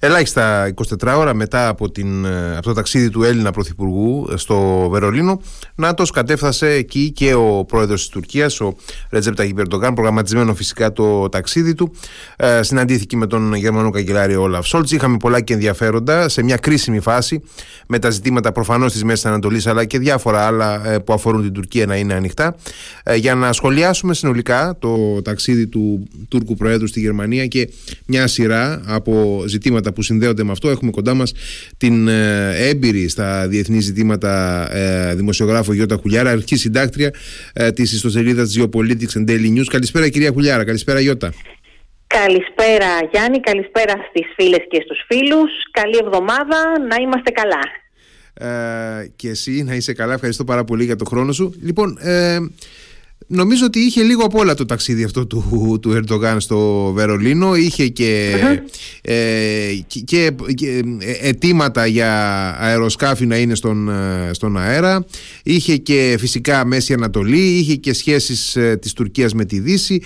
ελάχιστα 24 ώρα μετά από, την, ε, από το ταξίδι του Έλληνα Πρωθυπουργού ε, στο Βερολίνο, ΝΑΤΟ κατέφθασε εκεί και ο πρόεδρος της Τουρκίας, ο Ρετζέπ Ταγίπ προγραμματισμένο φυσικά το ταξίδι του. Ε, συναντήθηκε με τον Γερμανό καγκελάριο Όλαφ Σόλτς. Είχαμε πολλά και ενδιαφέροντα σε μια κρίσιμη φάση με τα ζητήματα προφανώς της Μέσης Ανατολής αλλά και διάφορα άλλα ε, που αφορούν την Τουρκία να είναι ανοιχτά. για να σχολιάσουμε συνολικά το ταξίδι του Τούρκου Προέδρου στη Γερμανία και μια σειρά από ζητήματα που συνδέονται με αυτό. Έχουμε κοντά μας την ε, έμπειρη στα διεθνή ζητήματα ε, δημοσιογράφο Γιώτα Χουλιάρα, αρχή συντάκτρια ε, της ιστοσελίδας Geopolitics and Daily News. Καλησπέρα, κυρία Χουλιάρα. Καλησπέρα, Γιώτα. Καλησπέρα Γιάννη, καλησπέρα στις φίλες και στους φίλους. Καλή εβδομάδα, να είμαστε καλά. Ε, και εσύ να είσαι καλά, ευχαριστώ πάρα πολύ για το χρόνο σου. Λοιπόν, ε, Νομίζω ότι είχε λίγο από όλα το ταξίδι αυτό του, του Ερντογάν στο Βερολίνο. Είχε και, ε, και, και, ε, αιτήματα για αεροσκάφη να είναι στον, ε, στον αέρα. Είχε και φυσικά Μέση Ανατολή. Είχε και σχέσεις ε, της Τουρκίας με τη Δύση.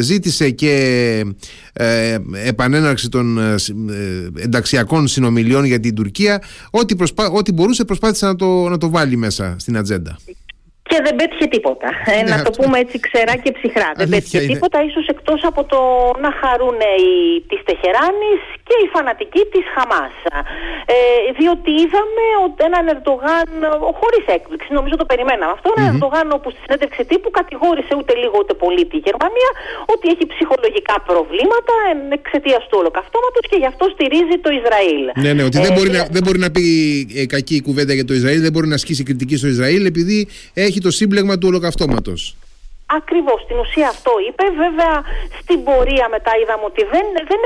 ζήτησε και επανέναρξη των ενταξιακών συνομιλιών για την Τουρκία. Ό,τι, προσπά, ό,τι μπορούσε προσπάθησε να το, να το βάλει μέσα στην ατζέντα και δεν πέτυχε τίποτα. Ε, ναι, να το πούμε έτσι ξερά και ψυχρά. δεν πέτυχε τίποτα, ίσως εκτός από το να χαρούν οι της Τεχεράνης και οι φανατικοί της Χαμάς. Ε, διότι είδαμε ότι έναν Ερντογάν, χωρίς έκπληξη, νομίζω το περιμέναμε αυτό, έναν Ερντογάν όπου στη συνέντευξη τύπου κατηγόρησε ούτε λίγο ούτε πολύ τη Γερμανία ότι έχει ψυχολογικά προβλήματα εξαιτίας του ολοκαυτώματος και γι' αυτό στηρίζει το Ισραήλ. Ναι, ναι, ότι δεν, ε, μπορεί να, δεν μπορεί να πει ε, κακή κουβέντα για το Ισραήλ, δεν μπορεί να ασκήσει κριτική στο Ισραήλ επειδή έχει το σύμπλεγμα του ολοκαυτώματος. Ακριβώς, στην ουσία αυτό είπε. Βέβαια, στην πορεία μετά είδαμε ότι δεν, δεν,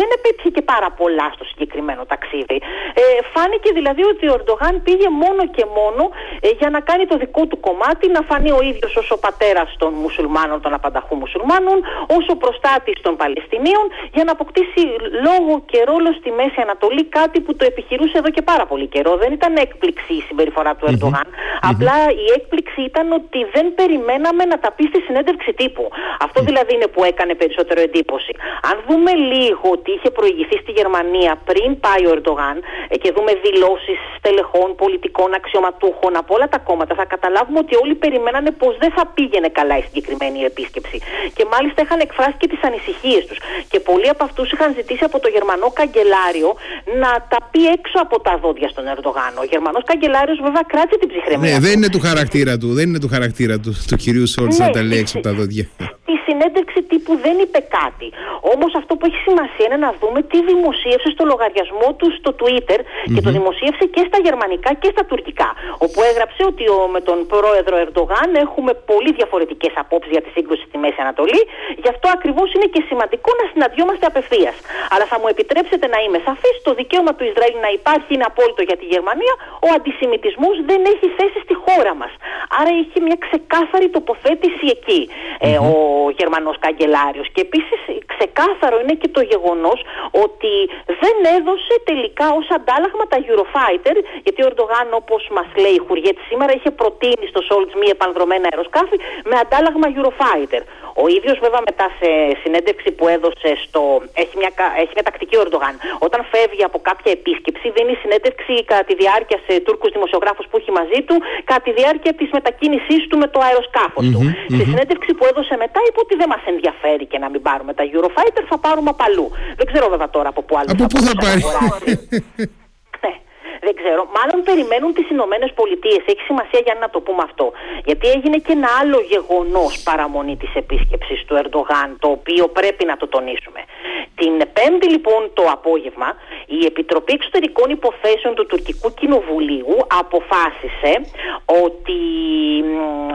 δεν επέτυχε και πάρα πολλά στο συγκεκριμένο ταξίδι. Ε, φάνηκε δηλαδή ότι ο Ερντογάν πήγε μόνο και μόνο ε, για να κάνει το δικό του κομμάτι, να φανεί ο ίδιος ως ο πατέρας των μουσουλμάνων, των απανταχού μουσουλμάνων, ως ο προστάτης των Παλαιστινίων, για να αποκτήσει λόγο και ρόλο στη Μέση Ανατολή, κάτι που το επιχειρούσε εδώ και πάρα πολύ καιρό. Δεν ήταν έκπληξη η συμπεριφορά του ερντογαν Απλά η έκπληξη ήταν ότι δεν περιμέναμε να τα πει στη συνέντευξη τύπου. Αυτό δηλαδή είναι που έκανε περισσότερο εντύπωση. Αν δούμε λίγο ότι είχε προηγηθεί στη Γερμανία πριν πάει ο Ερντογάν ε, και δούμε δηλώσεις στελεχών, πολιτικών, αξιωματούχων από όλα τα κόμματα, θα καταλάβουμε ότι όλοι περιμένανε πως δεν θα πήγαινε καλά η συγκεκριμένη επίσκεψη. Και μάλιστα είχαν εκφράσει και τις ανησυχίες τους. Και πολλοί από αυτούς είχαν ζητήσει από το Γερμανό καγκελάριο να τα πει έξω από τα δόντια στον Ερντογάν. Ο Γερμανός καγκελάριος βέβαια κράτησε την ψυχραιμία. Ναι, δεν είναι του χαρακτήρα του, δεν είναι του χαρακτήρα του, του κυρίου Σόλτς ναι, να τα λέει έξω από τα δόντια συνέντευξη τύπου δεν είπε κάτι. Όμως αυτό που έχει σημασία είναι να δούμε τι δημοσίευσε στο λογαριασμό του στο Twitter και το δημοσίευσε και στα γερμανικά και στα τουρκικά. Όπου έγραψε ότι ο, με τον πρόεδρο Ερντογάν έχουμε πολύ διαφορετικές απόψεις για τη σύγκρουση στη Μέση Ανατολή. Γι' αυτό ακριβώς είναι και σημαντικό να συναντιόμαστε απευθείας. Αλλά θα μου επιτρέψετε να είμαι σαφής: το δικαίωμα του Ισραήλ να υπάρχει είναι απόλυτο για τη Γερμανία. Ο αντισημιτισμός δεν έχει θέση στη χώρα μας. Άρα έχει μια ξεκάθαρη τοποθέτηση εκεί. Ε, ο Γερμανός καγκελάριος. Και επίσης ξεκάθαρο είναι και το γεγονός ότι δεν έδωσε τελικά ως αντάλλαγμα τα Eurofighter, γιατί ο Ερντογάν, όπως μας λέει η Χουριέτη σήμερα, είχε προτείνει στο Σόλτς μη επανδρομένα αεροσκάφη με αντάλλαγμα Eurofighter. Ο ίδιος, βέβαια, μετά σε συνέντευξη που έδωσε στο. Έχει μια, έχει μια τακτική ο Ερντογάν. Όταν φεύγει από κάποια επίσκεψη, δίνει συνέντευξη κατά τη διάρκεια σε Τούρκους δημοσιογράφους που έχει μαζί του, κατά τη διάρκεια της μετακίνησής του με το αεροσκαφο του. Στη συνέντευξη που έδωσε μετά, είπε ότι δεν μας ενδιαφέρει και να μην πάρουμε τα Eurofighter, θα πάρουμε από αλλού. Δεν ξέρω βέβαια τώρα από πού άλλος από πού θα πάρει. ναι. Δεν ξέρω. Μάλλον περιμένουν τις Ηνωμένες Πολιτείες. Έχει σημασία για να το πούμε αυτό. Γιατί έγινε και ένα άλλο γεγονός παραμονή της επίσκεψης του Ερντογάν, το οποίο πρέπει να το τονίσουμε. Την Πέμπτη λοιπόν το απόγευμα, η Επιτροπή Εξωτερικών Υποθέσεων του Τουρκικού Κοινοβουλίου αποφάσισε ότι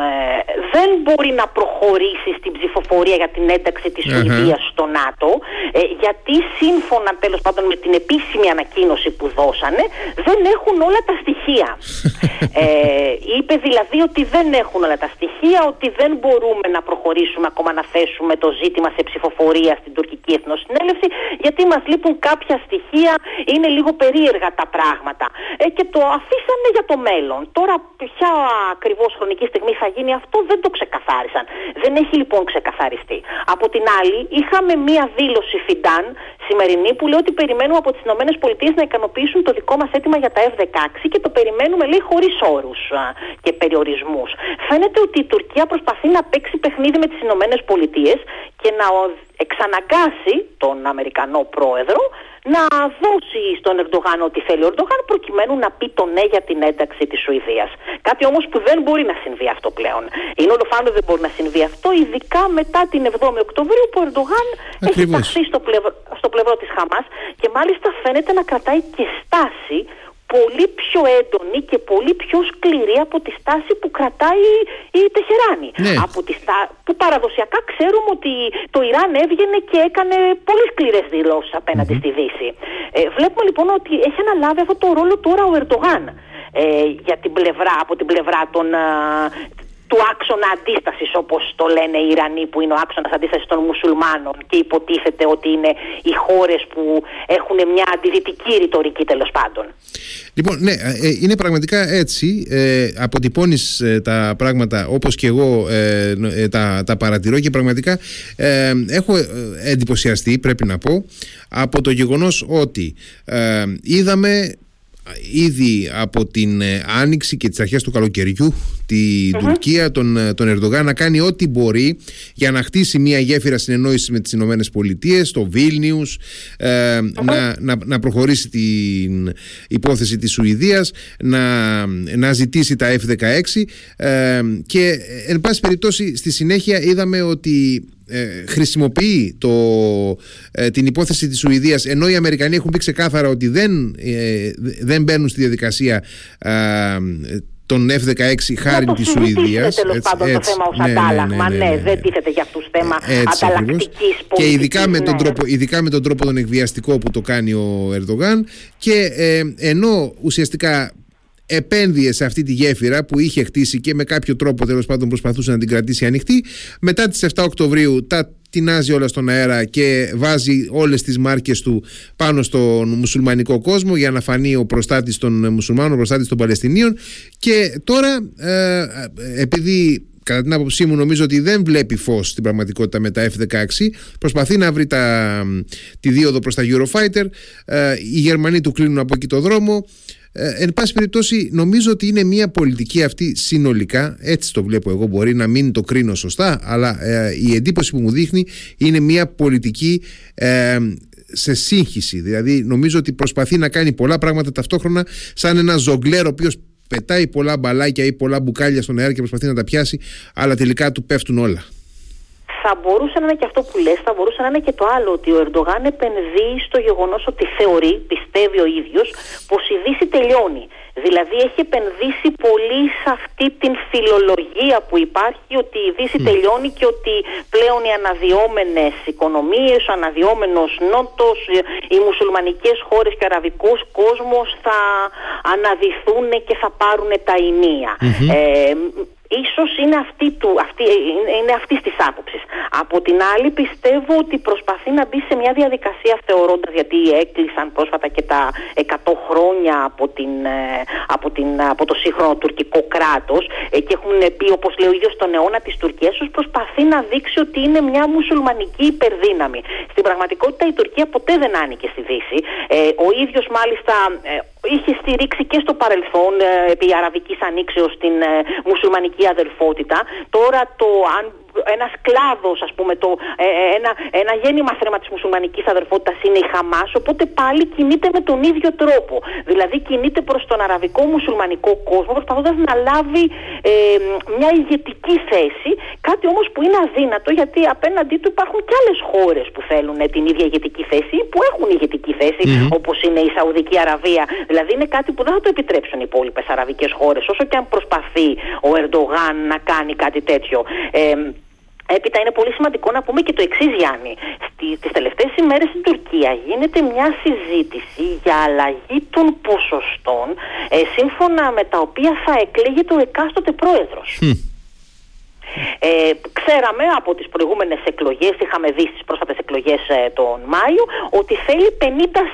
ε, δεν μπορεί να προχωρήσει στην ψηφοφορία για την ένταξη της Σουηδίας στο ΝΑΤΟ, ε, γιατί σύμφωνα τέλος πάντων με την επίσημη ανακοίνωση που δώσανε, δεν δεν έχουν όλα τα στοιχεία. ε, είπε δηλαδή ότι δεν έχουν όλα τα στοιχεία, ότι δεν μπορούμε να προχωρήσουμε ακόμα να θέσουμε το ζήτημα σε ψηφοφορία στην τουρκική εθνοσυνέλευση, γιατί μας λείπουν κάποια στοιχεία, είναι λίγο περίεργα τα πράγματα. Ε, και το αφήσανε για το μέλλον. Τώρα ποια ακριβώς χρονική στιγμή θα γίνει αυτό δεν το ξεκαθάρισαν. Δεν έχει λοιπόν ξεκαθαριστεί. Από την άλλη είχαμε μία δήλωση Φιντάν σημερινή που λέει ότι περιμένουμε από τις ΗΠΑ να ικανοποιήσουν το δικό μας αίτημα για τα F-16 και το περιμένουμε λέει χωρίς όρους και περιορισμούς. Φαίνεται ότι η Τουρκία προσπαθεί να παίξει παιχνίδι με τις ΗΠΑ και να εξαναγκάσει τον Αμερικανό πρόεδρο να δώσει στον Ερντογάν ό,τι θέλει ο Ερντογάν προκειμένου να πει το ναι για την ένταξη της Σουηδίας. Κάτι όμως που δεν μπορεί να συμβεί αυτό πλέον. Είναι όλο δεν μπορεί να συμβεί αυτό, ειδικά μετά την 7η Οκτωβρίου που ο Ερντογάν έχει ταχθεί στο πλευρό, στο πλευρό της Χαμάς και μάλιστα φαίνεται να κρατάει και στάση πολύ πιο έντονη και πολύ πιο σκληρή από τη στάση που κρατάει η Τεχεράνη. Ναι. Από τη στά... Που παραδοσιακά ξέρουμε ότι το Ιράν έβγαινε και έκανε πολύ σκληρές δηλώσεις στη Δύση. Ε, βλέπουμε λοιπόν ότι έχει αναλάβει αυτό το ρόλο τώρα ο Ερντογάν. Ε, για την πλευρά, από την πλευρά των, του άξονα αντίστασης, όπως το λένε οι Ιρανοί, που είναι ο άξονας αντίστασης των μουσουλμάνων και υποτίθεται ότι είναι οι χώρες που έχουν μια αντιδυτική ρητορική τέλος πάντων. Λοιπόν, ναι, ε, ε, είναι πραγματικά έτσι. Ε, Αποτυπώνεις ε, τα πράγματα όπως και εγώ ε, τα, τα παρατηρώ και πραγματικά έχω εντυπωσιαστεί, πρέπει να πω, από το γεγονός ότι είδαμε ήδη από την ε, άνοιξη και τις αρχές του καλοκαιριού την Τουρκία, τον, ε, τον Ερντογάν να κάνει ό,τι μπορεί για να χτίσει μια γέφυρα συνεννόησης με τις Ηνωμένες Πολιτείες, το Βίλνιους ε, να, να, να προχωρήσει την υπόθεση της Σουηδίας να, να ζητήσει τα F-16 και εν πάση περιπτώσει στη συνέχεια είδαμε ότι ε, χρησιμοποιεί το, ε, την υπόθεση της Σουηδίας ενώ οι Αμερικανοί έχουν πει ξεκάθαρα ότι δεν, ε, δεν μπαίνουν στη διαδικασία των F-16 χάρη της Σουηδίας. Δεν τέλο πάντων το θέμα ως ναι, ναι, αντάλλαγμα. Ναι, ναι, ναι, ναι, δεν τίθεται για αυτούς θέμα ανταλλακτικής πολιτική. Και ειδικά με, τον τρόπο, ειδικά με τον τρόπο τον εκβιαστικό που το κάνει ο Ερντογάν. Και ε, ενώ ουσιαστικά επένδυε σε αυτή τη γέφυρα που είχε χτίσει και με κάποιο τρόπο τέλος πάντων προσπαθούσε να την κρατήσει ανοιχτή. Μετά τις 7 Οκτωβρίου τα τεινάζει όλα στον αέρα και βάζει όλες τις μάρκες του πάνω στον μουσουλμανικό κόσμο για να φανεί ο προστάτης των μουσουλμάνων, ο προστάτης των Παλαιστινίων και τώρα ε, επειδή κατά την άποψή μου νομίζω ότι δεν βλέπει φως στην πραγματικότητα με τα F-16 προσπαθεί να βρει τα, τη δίωδο προς τα Eurofighter ε, οι Γερμανοί του κλείνουν από εκεί το δρόμο ε, εν πάση περιπτώσει, νομίζω ότι είναι μια πολιτική αυτή συνολικά, έτσι το βλέπω εγώ, μπορεί να μην το κρίνω σωστά, αλλά ε, η εντύπωση που μου δείχνει είναι μια πολιτική ε, σε σύγχυση. Δηλαδή, νομίζω ότι προσπαθεί να κάνει πολλά πράγματα ταυτόχρονα, σαν ένα ζογκλέρ ο οποίος πετάει πολλά μπαλάκια ή πολλά μπουκάλια στον αέρα και προσπαθεί να τα πιάσει, αλλά τελικά του πέφτουν όλα θα μπορούσε να είναι και αυτό που λες, θα μπορούσε να είναι και το άλλο, ότι ο Ερντογάν επενδύει στο γεγονός ότι θεωρεί, πιστεύει ο ίδιος, πως η Δύση τελειώνει. Δηλαδή έχει επενδύσει πολύ σε αυτή την φιλολογία που υπάρχει ότι η Δύση τελειώνει και ότι πλέον οι αναδυόμενες οικονομίες, ο αναδυόμενος νότος, οι μουσουλμανικές χώρες και ο αραβικός κόσμος θα αναδυθούν και θα πάρουν τα ενία. Ε, Ίσως είναι αυτή, του, αυτή, είναι αυτής της άποψης. Από την άλλη πιστεύω ότι προσπαθεί να μπει σε μια διαδικασία θεωρώντας γιατί έκλεισαν πρόσφατα και τα 100 χρόνια από, την, ε, από, την, από το σύγχρονο τουρκικό κράτος ε, και έχουν πει όπως λέει ο ίδιος τον αιώνα της Τουρκίας ίσως προσπαθεί να δείξει ότι είναι μια μουσουλμανική υπερδύναμη. Στην πραγματικότητα η Τουρκία ποτέ δεν άνοικε στη Δύση. Ε, ο ίδιος μάλιστα είχε στηρίξει και στο παρελθόν ε, επί Αραβικής Ανοίξεως την ε, μουσουλμανική αδελφότητα. Τώρα το αν ένας κλάδος, ας πούμε, το, ε, ένα, ένα γέννημα θέμα της μουσουλμανικής αδερφότητα είναι η Χαμάς, οπότε πάλι κινείται με τον ίδιο τρόπο. Δηλαδή κινείται προς τον αραβικό μουσουλμανικό κόσμο, προσπαθώντας να λάβει μια ηγετική θέση, κάτι όμως που είναι αδύνατο γιατί απέναντί του υπάρχουν και άλλες χώρες που θέλουν την ίδια ηγετική θέση ή που έχουν ηγετική θέση, mm-hmm. όπως είναι η Σαουδική Αραβία. Δηλαδή είναι κάτι που δεν θα το επιτρέψουν οι υπόλοιπες αραβικές χώρες, όσο και αν προσπαθεί ο Ερντογάν να κάνει κάτι τέτοιο. Ε, Έπειτα είναι πολύ σημαντικό να πούμε και το εξής, Γιάννη. Στι, τις τελευταίες ημέρες στην Τουρκία γίνεται μια συζήτηση για αλλαγή των ποσοστών ε, σύμφωνα με τα οποία θα εκλέγεται ο εκάστοτε πρόεδρος. Ε, ξέραμε από τις προηγούμενες εκλογές, είχαμε δει στις πρόσφατες εκλογές ε, τον Μάιο, ότι θέλει 50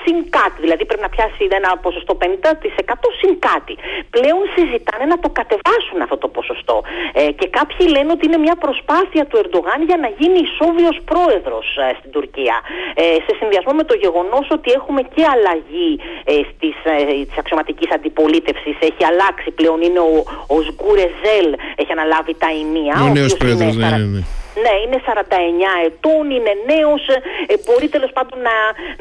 συν κάτι, δηλαδή πρέπει να πιάσει ένα ποσοστό 50% συν κάτι. Πλέον συζητάνε να το κατεβάσουν αυτό το ποσοστό ε, και κάποιοι λένε ότι είναι μια προσπάθεια του Ερντογάν για να γίνει ισόβιος πρόεδρος ε, στην Τουρκία. Ε, σε συνδυασμό με το γεγονός ότι έχουμε και αλλαγή ε, στις, ε, της αξιωματικής αντιπολίτευσης, έχει αλλάξει πλέον, είναι ο, ο Σγκουρεζέλ, έχει αναλάβει τα ημία ο νέος πρόεδρος, ναι, ναι, ναι. Ναι, είναι 49 ετών, είναι νέος. Ε, μπορεί τέλος πάντων να,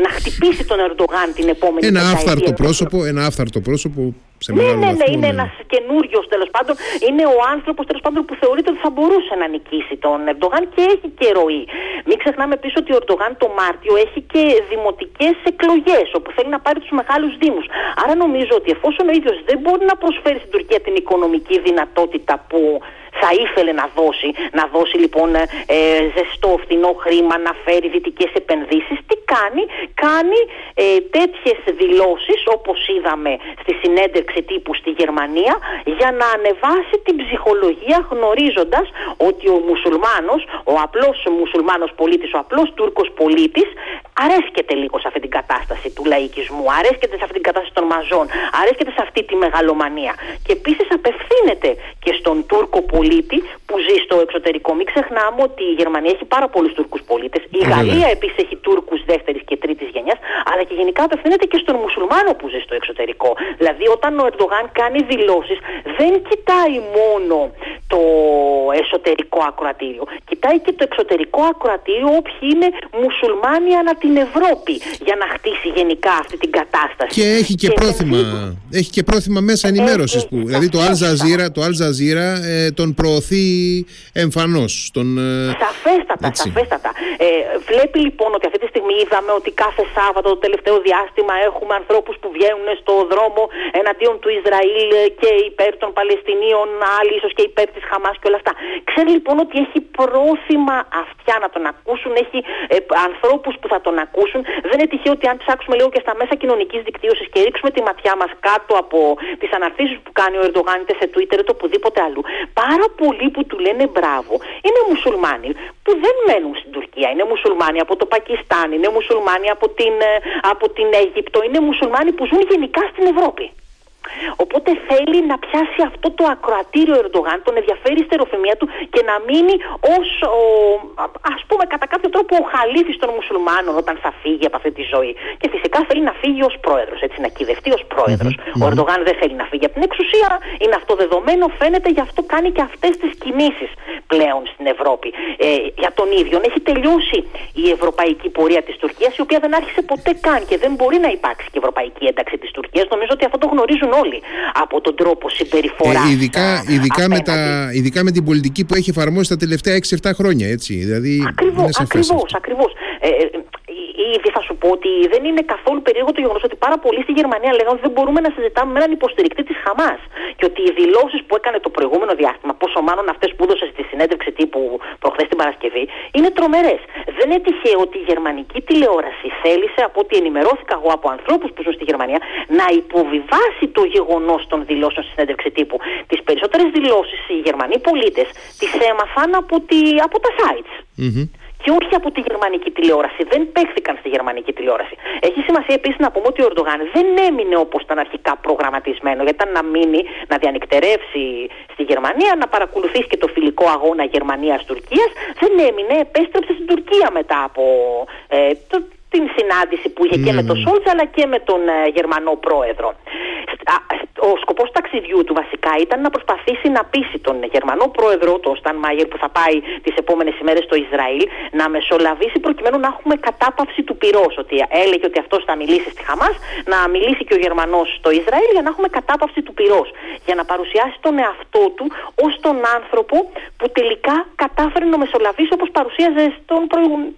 να χτυπήσει τον Ερντογάν την επόμενη Ένα άφθαρτο πρόσωπο, ένα άφθαρτο πρόσωπο σε ναι, ναι, ναι, είναι ναι. ένας καινούριος τέλος πάντων. Είναι ο άνθρωπος τέλος πάντων που θεωρείται ότι θα μπορούσε να νικήσει τον Ερντογάν και έχει και ροή. Μην ξεχνάμε επίση ότι ο Ερντογάν το Μάρτιο έχει και δημοτικές εκλογές όπου θέλει να πάρει τους μεγάλους Δήμους. Άρα νομίζω ότι εφόσον ο ίδιος δεν μπορεί να προσφέρει στην Τουρκία την οικονομική δυνατότητα που θα ήθελε να δώσει, να δώσει λοιπόν ε, ζεστό φθηνό χρήμα, να φέρει δυτικές επενδύσεις. Τι κάνει, κάνει ε, τέτοιες δηλώσεις όπως είδαμε στη συνέντευξη τύπου στη Γερμανία για να ανεβάσει την ψυχολογία γνωρίζοντας ότι ο μουσουλμάνος, ο απλός μουσουλμάνος πολίτης, ο απλός Τούρκος πολίτης αρέσκεται λίγο σε αυτή την κατάσταση του λαϊκισμού, αρέσκεται σε αυτή την κατάσταση των μαζών, αρέσκεται σε αυτή τη μεγαλομανία. Και επίσης απευθύνεται και στον Τούρκο πολίτη που ζει στο εξωτερικό. Μην ξεχνάμε ότι η Γερμανία έχει πάρα πολλούς Τούρκου πολίτες. Η Γαλλία επίσης έχει Τούρκου δεύτερης και τρίτης γενιάς. Αλλά και γενικά απευθύνεται και στον μουσουλμάνο που ζει στο εξωτερικό. Δηλαδή, όταν ο Ερντογάν κάνει δηλώσεις, δεν κοιτάει μόνο το εσωτερικό ακροατήριο. Κοιτάει και το εξωτερικό ακροατήριο, όποιοι είναι μουσουλμάνοι ανά την Ευρώπη, για να χτίσει γενικά αυτή την κατάσταση. Και έχει και, πρόθυμα, έχει και πρόθυμα μέσα ενημέρωσης. Που, δηλαδή, το Al Jazeera, το Al Jazeera ε, τον προωθεί εμφανώς. Τον... Ε, σαφέστατα, Έτσι. σαφέστατα. Ε, βλέπει λοιπόν ότι αυτή τη στιγμή είδαμε ότι κάθε Σάββατο το τελευταίο διάστημα έχουμε ανθρώπους που βγαίνουν στο δρόμο εναντίον του Ισραήλ και υπέρ των Παλαιστινίων, άλλοι ίσως και υπέρ της Χαμάς και όλα αυτά. Ξέρει λοιπόν ότι έχει πρόθυμα αυτιά να τον ακούσουν, έχει ε, ανθρώπους που θα τον ακούσουν. Δεν είναι τυχαίο ότι αν ψάξουμε λίγο και στα μέσα κοινωνικής δικτύωσης και ρίξουμε τη ματιά μας κάτω από τις αναρτήσεις που κάνει ο Ερντογάν είτε σε Twitter είτε οπουδήποτε αλλού, πάρα πολλοί που του λένε μπράβο είναι μουσουλμάνοι που δεν μένουν στην Τουρκία. Είναι μουσουλμάνοι από το Πακιστάν, είναι μουσουλμάνοι από την, ε, από την Αίγυπτο, είναι μουσουλμάνοι που ζουν γενικά στην Ευρώπη. Οπότε θέλει να πιάσει αυτό το ακροατήριο Ερντογάν, τον ενδιαφέρει η στεροφημία του και να μείνει ως, ας πούμε, κατά κάποιο τρόπο ο χαλίφης των μουσουλμάνων όταν θα φύγει από αυτή τη ζωή. Και φυσικά θέλει να φύγει ως πρόεδρος, έτσι, να κυδευτεί ως προεδρο Ο Ερντογάν δεν θέλει να φύγει από την εξουσία, είναι αυτό δεδομένο, φαίνεται, γι' αυτό κάνει και αυτές τις κινήσεις πλέον στην Ευρώπη. Ε, για τον ίδιο έχει τελειώσει η ευρωπαϊκή πορεία της Τουρκίας, η οποία δεν άρχισε ποτέ καν και δεν μπορεί να υπάρξει και ευρωπαϊκή ένταξη της Τουρκίας. Νομίζω ότι αυτό το γνωρίζουν όλοι από τον τρόπο συμπεριφορά. Ε, ειδικά, ειδικά, με τα, ειδικά με την πολιτική που έχει εφαρμόσει τα τελευταία 6-7 χρόνια, έτσι. Δηλαδή, ακριβώς, ακριβώς, ακριβώς. Ε, ε, ήδη θα σου πω ότι δεν είναι καθόλου περίεργο το γεγονός ότι πάρα πολλοί στη Γερμανία λέγανε ότι δεν μπορούμε να συζητάμε με έναν υποστηρικτή της Χαμάς. Και ότι οι δηλώσεις που έκανε το προηγούμενο διάστημα, πόσο μάλλον αυτές που έδωσε στη συνέντευξη τύπου προχθές την Παρασκευή, είναι τρομερές. Δεν είναι τυχαίο ότι η γερμανική τηλεόραση θέλησε, από ό,τι ενημερώθηκα εγώ από ανθρώπους που ζουν στη Γερμανία, να υποβιβάσει το γεγονός των δηλώσεων στη συνέντευξη τύπου. Τις περισσότερες δηλώσεις οι Γερμανοί πολίτες τις έμαθαν από, τη, από τα sites και όχι από τη γερμανική τηλεόραση. Δεν παίχθηκαν στη γερμανική τηλεόραση. Έχει σημασία επίσης να πούμε ότι ο Ερντογάν δεν έμεινε όπως ήταν αρχικά προγραμματισμένο. Γιατί ήταν να μείνει, να διανυκτερεύσει στη Γερμανία, να παρακολουθήσει και το φιλικό αγώνα Γερμανία-Τουρκία. Δεν έμεινε, επέστρεψε στην Τουρκία μετά από ε, το, την συνάντηση που είχε και με τον Σόλτ αλλά και με τον ε, Γερμανό πρόεδρο. Ο σκοπός του ταξιδιού του βασικά ήταν να προσπαθήσει να πείσει τον Γερμανό πρόεδρο, τον Σταν Μάγερ που θα πάει τις επόμενες ημέρες στο Ισραήλ, να μεσολαβήσει προκειμένου να έχουμε κατάπαυση του πυρός. Ότι έλεγε ότι αυτός θα μιλήσει στη Χαμάς, να μιλήσει και ο Γερμανός στο Ισραήλ για να έχουμε κατάπαυση του πυρός. Για να παρουσιάσει τον εαυτό του ως τον άνθρωπο που τελικά κατάφερε να μεσολαβήσει όπως παρουσίαζε στον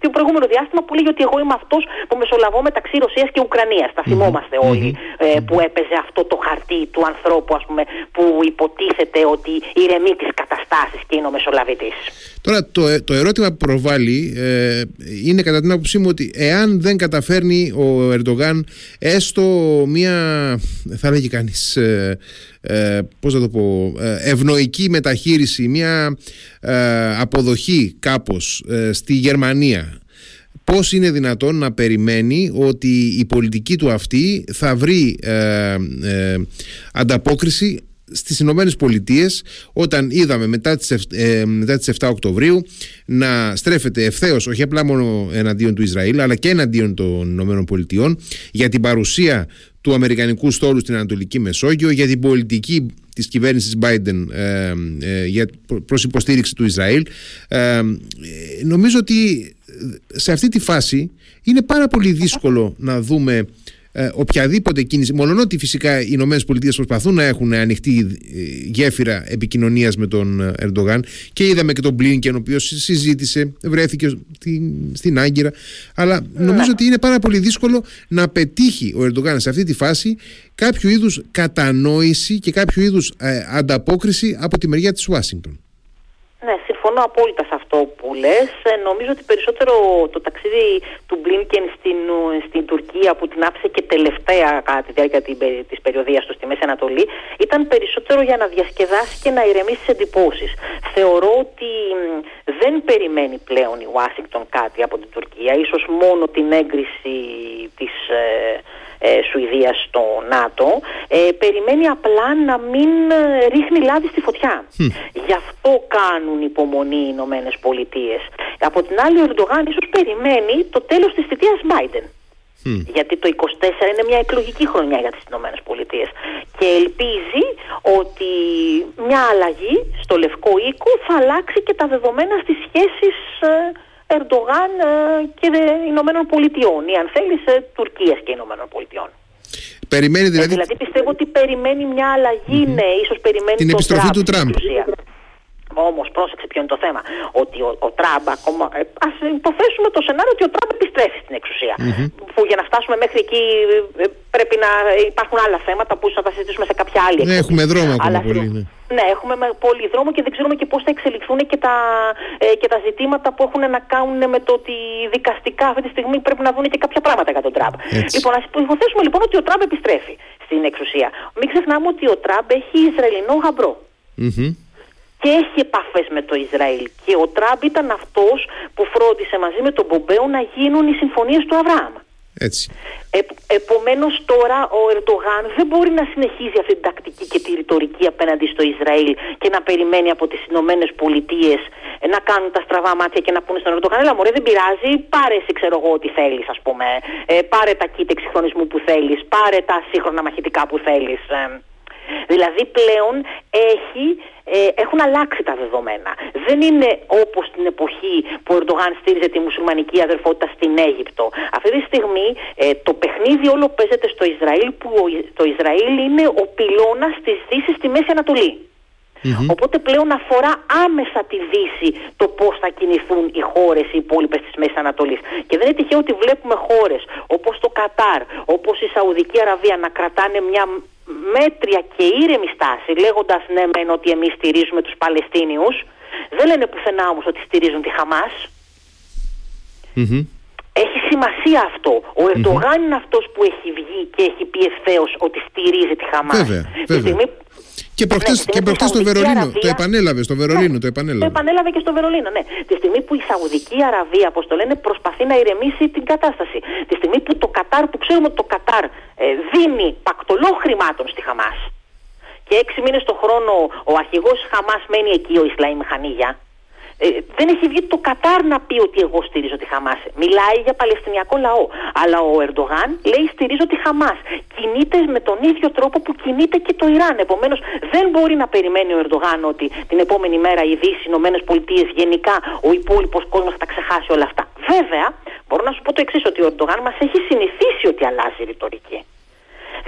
το προηγούμενο διάστημα που λέγει ότι εγώ είμαι αυτός που μεσολαβώ μεταξύ Ρωσίας και Ουκρανίας. Τα θυμόμαστε όλοι ε, που έπαιζε αυτό το χαρτί του ανθρώπου ας πούμε, που υποτίθεται ότι ηρεμεί τις καταστάσεις και είναι ο Μεσολαβητής. Τώρα το, το ερώτημα που προβάλλει ε, είναι κατά την άποψή μου ότι εάν δεν καταφέρνει ο Ερντογάν έστω μία θα λέγει κανείς ε, ε, πώς θα το πω ε, ευνοϊκή μεταχείριση μία αποδοχή κάπως στη Γερμανία πώς είναι δυνατόν να περιμένει ότι η πολιτική του αυτή θα βρει ανταπόκριση στις Ηνωμένες Πολιτείες, όταν είδαμε μετά τις, ε, μετά τις 7 Οκτωβρίου να στρέφεται ευθέως όχι απλά μόνο εναντίον του Ισραήλ αλλά και εναντίον των Ηνωμένων Πολιτειών για την παρουσία του Αμερικανικού στόλου στην Ανατολική Μεσόγειο για την πολιτική της κυβέρνησης Biden ε, ε, για, προς υποστήριξη του Ισραήλ. Ε, νομίζω ότι σε αυτή τη φάση είναι πάρα πολύ δύσκολο να δούμε ε, οποιαδήποτε κίνηση, μόνο ότι φυσικά οι Ηνωμένες Πολιτείες προσπαθούν να έχουν ανοιχτή ε, γέφυρα επικοινωνίας με τον ε, Ερντογάν και είδαμε και τον Μπλίνκεν, ο οποίος συζήτησε, βρέθηκε στην, στην Άγκυρα. Αλλά νομίζω ότι είναι πάρα πολύ δύσκολο να πετύχει ο Ερντογάν σε αυτή τη φάση κάποιο είδους κατανόηση και κάποιο είδους ανταπόκριση από τη μεριά της Ουάσιγκτον. Ναι, συμφωνώ απόλυτα σε αυτό που λες. Ε, νομίζω ότι περισσότερο το ταξίδι του Μπλίνκεν στην, στην Τουρκία που την άφησε και τελευταία κατά τη διάρκεια της περιοδίας του στη Μέση Ανατολή ήταν περισσότερο για να διασκεδάσει και να ηρεμήσει τις εντυπώσεις. Θεωρώ ότι δεν περιμένει πλέον η Ουάσιγκτον κάτι από την Τουρκία, ίσως μόνο την έγκριση της... Ε, ε, Σουηδίας στο ΝΑΤΟ ε, περιμένει απλά να μην ε, ρίχνει λάδι στη φωτιά. Γι' αυτό κάνουν υπομονή οι Ηνωμένες Πολιτείες. Από την άλλη ο Ερντογάν ίσως περιμένει το τέλος της θητείας Biden. Γιατί το 24 είναι μια εκλογική χρονιά για τις Ηνωμένες Πολιτείες και ελπίζει ότι μια αλλαγή στο Λευκό Οίκο θα αλλάξει και τα δεδομένα στις σχέσεις Ερντογάν ε, και Ηνωμένων Πολιτειών ή αν θέλεις Τουρκίας και Ηνωμένων Πολιτειών. Περιμένει δηλαδή... Ε, δηλαδή πιστεύω ότι περιμένει μια αλλαγή, mm-hmm. ναι, ίσως περιμένει την επιστροφή του Τραμπ. Όμως, πρόσεξε ποιο είναι το θέμα. Ότι ο, ο Τραμπ, ακόμα. Ε, Α υποθέσουμε το σενάριο ότι ο Τραμπ επιστρέφει στην εξουσία. Mm-hmm. Που για να φτάσουμε μέχρι εκεί ε, πρέπει να υπάρχουν άλλα θέματα που θα τα συζητήσουμε σε κάποια άλλη Ναι, έχουμε δρόμο ακόμα πολύ. Ναι. ναι, έχουμε πολύ δρόμο και δεν ξέρουμε και πώς θα εξελιχθούν και τα, ε, και τα ζητήματα που έχουν να κάνουν με το ότι δικαστικά αυτή τη στιγμή πρέπει να δουν και κάποια πράγματα για τον Τραμπ. Λοιπόν, ας υποθέσουμε λοιπόν ότι ο Τραμπ επιστρέφει στην εξουσία. Μην ξεχνάμε ότι ο Τραμπ έχει Ισραηλινό γαμπρό. Mm-hmm και έχει επαφές με το Ισραήλ. Και ο Τραμπ ήταν αυτός που φρόντισε μαζί με τον Μπομπέο να γίνουν οι συμφωνίες του Αβραάμ. Έτσι. Ε, Επομένως τώρα ο Ερντογάν δεν μπορεί να συνεχίζει αυτή την τακτική και τη ρητορική απέναντι στο Ισραήλ και να περιμένει από τις Ηνωμένες Πολιτείες να κάνουν τα στραβά μάτια και να πούνε στον Ερντογάν, έλα μωρέ δεν πειράζει, πάρε εσύ ξέρω εγώ ό,τι θέλεις, ας πούμε, ε, πάρε τα κίτ εξυγχρονισμού που θέλεις, πάρε τα σύγχρονα μαχητικά που θέλεις. Ε. Δηλαδή πλέον έχει, ε, έχουν αλλάξει τα δεδομένα. Δεν είναι όπως την εποχή που ο Ερντογάν στήριζε τη μουσουλμανική αδερφότητα στην Αίγυπτο. Αυτή τη στιγμή ε, το παιχνίδι όλο παίζεται στο Ισραήλ που το Ισραήλ είναι ο πυλώνας της Δύσης στη Μέση Ανατολή. Οπότε πλέον αφορά άμεσα τη Δύση το πώς θα κινηθούν οι χώρες οι υπόλοιπες της Μέσης Ανατολής. Και δεν είναι τυχαίο ότι βλέπουμε χώρες όπως το Κατάρ, όπως η Σαουδική Αραβία να κρατάνε μια μέτρια και ήρεμη στάση, λέγοντας ναι, μεν ότι εμείς στηρίζουμε τους Παλαιστίνιους, δεν λένε πουθενά όμως ότι στηρίζουν τη χαμας Έχει σημασία αυτό. Ο ερντογαν είναι αυτός που έχει βγει και έχει πει ευθέως ότι στηρίζει τη Χαμάς. Βέβαια, βέβαια. Και προχτέ ναι, και στο Βερολίνο. Αραβία, το επανέλαβες στο Βερολίνο. Ναι, το, επανέλαβες. το επανέλαβε και στο Βερολίνο, ναι. Τη στιγμή που η Σαουδική Αραβία, όπως το λένε, προσπαθεί να ηρεμήσει την κατάσταση. Τη στιγμή που το Κατάρ, που ξέρουμε ότι το Κατάρ ε, δίνει πακτολό χρημάτων στη Χαμάς. Και έξι μήνες το χρόνο ο αρχηγός Χαμάς μένει εκεί, ο Ισλαήμ Χανίγια. Ε, δεν έχει βγει το Κατάρ να πει ότι εγώ στηρίζω τη Χαμάς. Μιλάει για Παλαιστινιακό λαό. Αλλά ο Ερντογάν λέει στηρίζω τη Χαμάς. Κινείται με τον ίδιο τρόπο που κινείται και το Ιράν. Επομένως δεν μπορεί να περιμένει ο Ερντογάν ότι την επόμενη μέρα οι Δύση, οι Ηνωμένες Πολιτείες, γενικά ο υπόλοιπος κόσμος θα τα ξεχάσει όλα αυτά. Βέβαια, μπορώ να σου πω το εξής, ότι ο Ερντογάν μας έχει συνηθίσει ότι αλλάζει η ρητορική.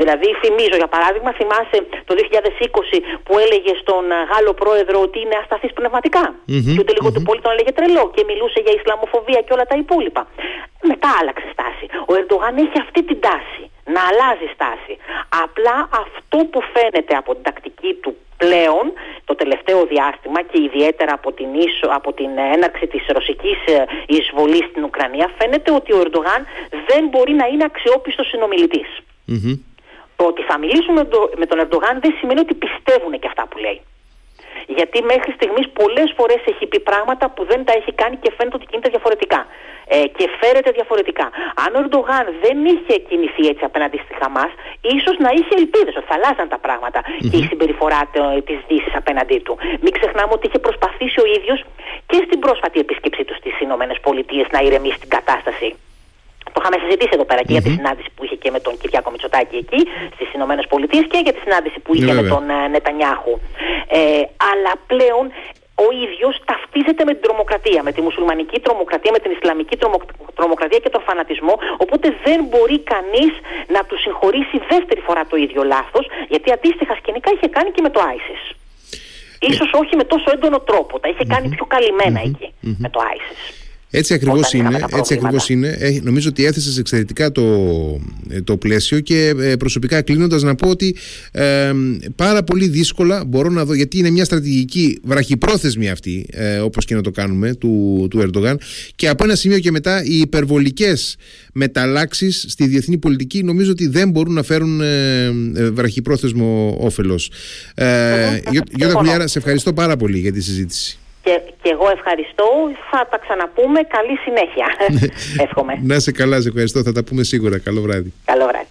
Δηλαδή, θυμίζω για παράδειγμα, θυμάσαι το 2020 που έλεγε στον ε, Γάλλο πρόεδρο ότι είναι ασταθής πνευματικά. Mm-hmm, και ότι λίγο mm-hmm. του πολύ τον έλεγε τρελό και μιλούσε για Ισλαμοφοβία και όλα τα υπόλοιπα. Μετά άλλαξε στάση. Ο Ερντογάν έχει αυτή την τάση να αλλάζει στάση. Απλά αυτό που φαίνεται από την τακτική του πλέον το τελευταίο διάστημα και ιδιαίτερα από την, ίσο, από την έναρξη της ρωσικής ε, εισβολής στην Ουκρανία φαίνεται ότι ο Ερντογάν δεν μπορεί να είναι αξιόπιστος συνομιλητής. Mm-hmm. Το ότι θα μιλήσουν με τον Ερντογάν δεν σημαίνει ότι πιστεύουν και αυτά που λέει. Γιατί μέχρι στιγμής πολλές φορές έχει πει πράγματα που δεν τα έχει κάνει και φαίνεται ότι κινείται διαφορετικά. Ε, και φέρεται διαφορετικά. Αν ο Ερντογάν δεν είχε κινηθεί έτσι απέναντι στη Χαμάς, ίσως να είχε ελπίδες ότι θα αλλάζαν τα πραγματα και η συμπεριφορά της Δύσης απέναντί του. Μην ξεχνάμε ότι είχε προσπαθήσει ο ίδιος και στην πρόσφατη επίσκεψή του στις Ηνωμένες Πολιτείες να ηρεμήσει την κατάσταση. Το είχαμε συζητήσει εδώ πέρα και για τη συνάντηση που είχε και με τον Κυριάκο Μητσοτάκη εκεί στις Ηνωμένες Πολιτείες και για τη συνάντηση που είχε με τον ε, Νετανιάχου. Ε, αλλά πλέον ο ίδιος ταυτίζεται με την τρομοκρατία, με τη μουσουλμανική τρομοκρατία, με την ισλαμική τρομοκρατία και τον φανατισμό, οπότε δεν μπορεί κανείς να του συγχωρήσει δεύτερη φορά το ίδιο λάθος, γιατί αντίστοιχα σκηνικά είχε κάνει και με το ISIS. Ίσως όχι με τόσο έντονο τρόπο, τα είχε κάνει πιο καλυμμένα εκεί με το ISIS. Έτσι ακριβώς είναι. Έτσι ακριβώς είναι. Ε, νομίζω ότι έθεσες εξαιρετικά το, ε, το πλαίσιο και ε, προσωπικά κλείνοντας να πω ότι ε, πάρα πολύ δύσκολα μπορώ να δω, γιατί είναι μια στρατηγική βραχυπρόθεσμη αυτή, ε, όπως και να το κάνουμε, του, του Ερντογάν. Και από ένα σημείο και μετά οι υπερβολικές μεταλλάξεις στη διεθνή πολιτική νομίζω ότι δεν μπορούν να φέρουν ε, βραχυπρόθεσμο όφελος. Ε, Γιώτα σε ευχαριστώ πάρα πολύ για τη συζήτηση. Και, και εγώ ευχαριστώ. Θα τα ξαναπούμε. Καλή συνέχεια. Εύχομαι. Να σε καλά, σε ευχαριστώ. Θα τα πούμε σίγουρα. Καλό βράδυ. Καλό βράδυ.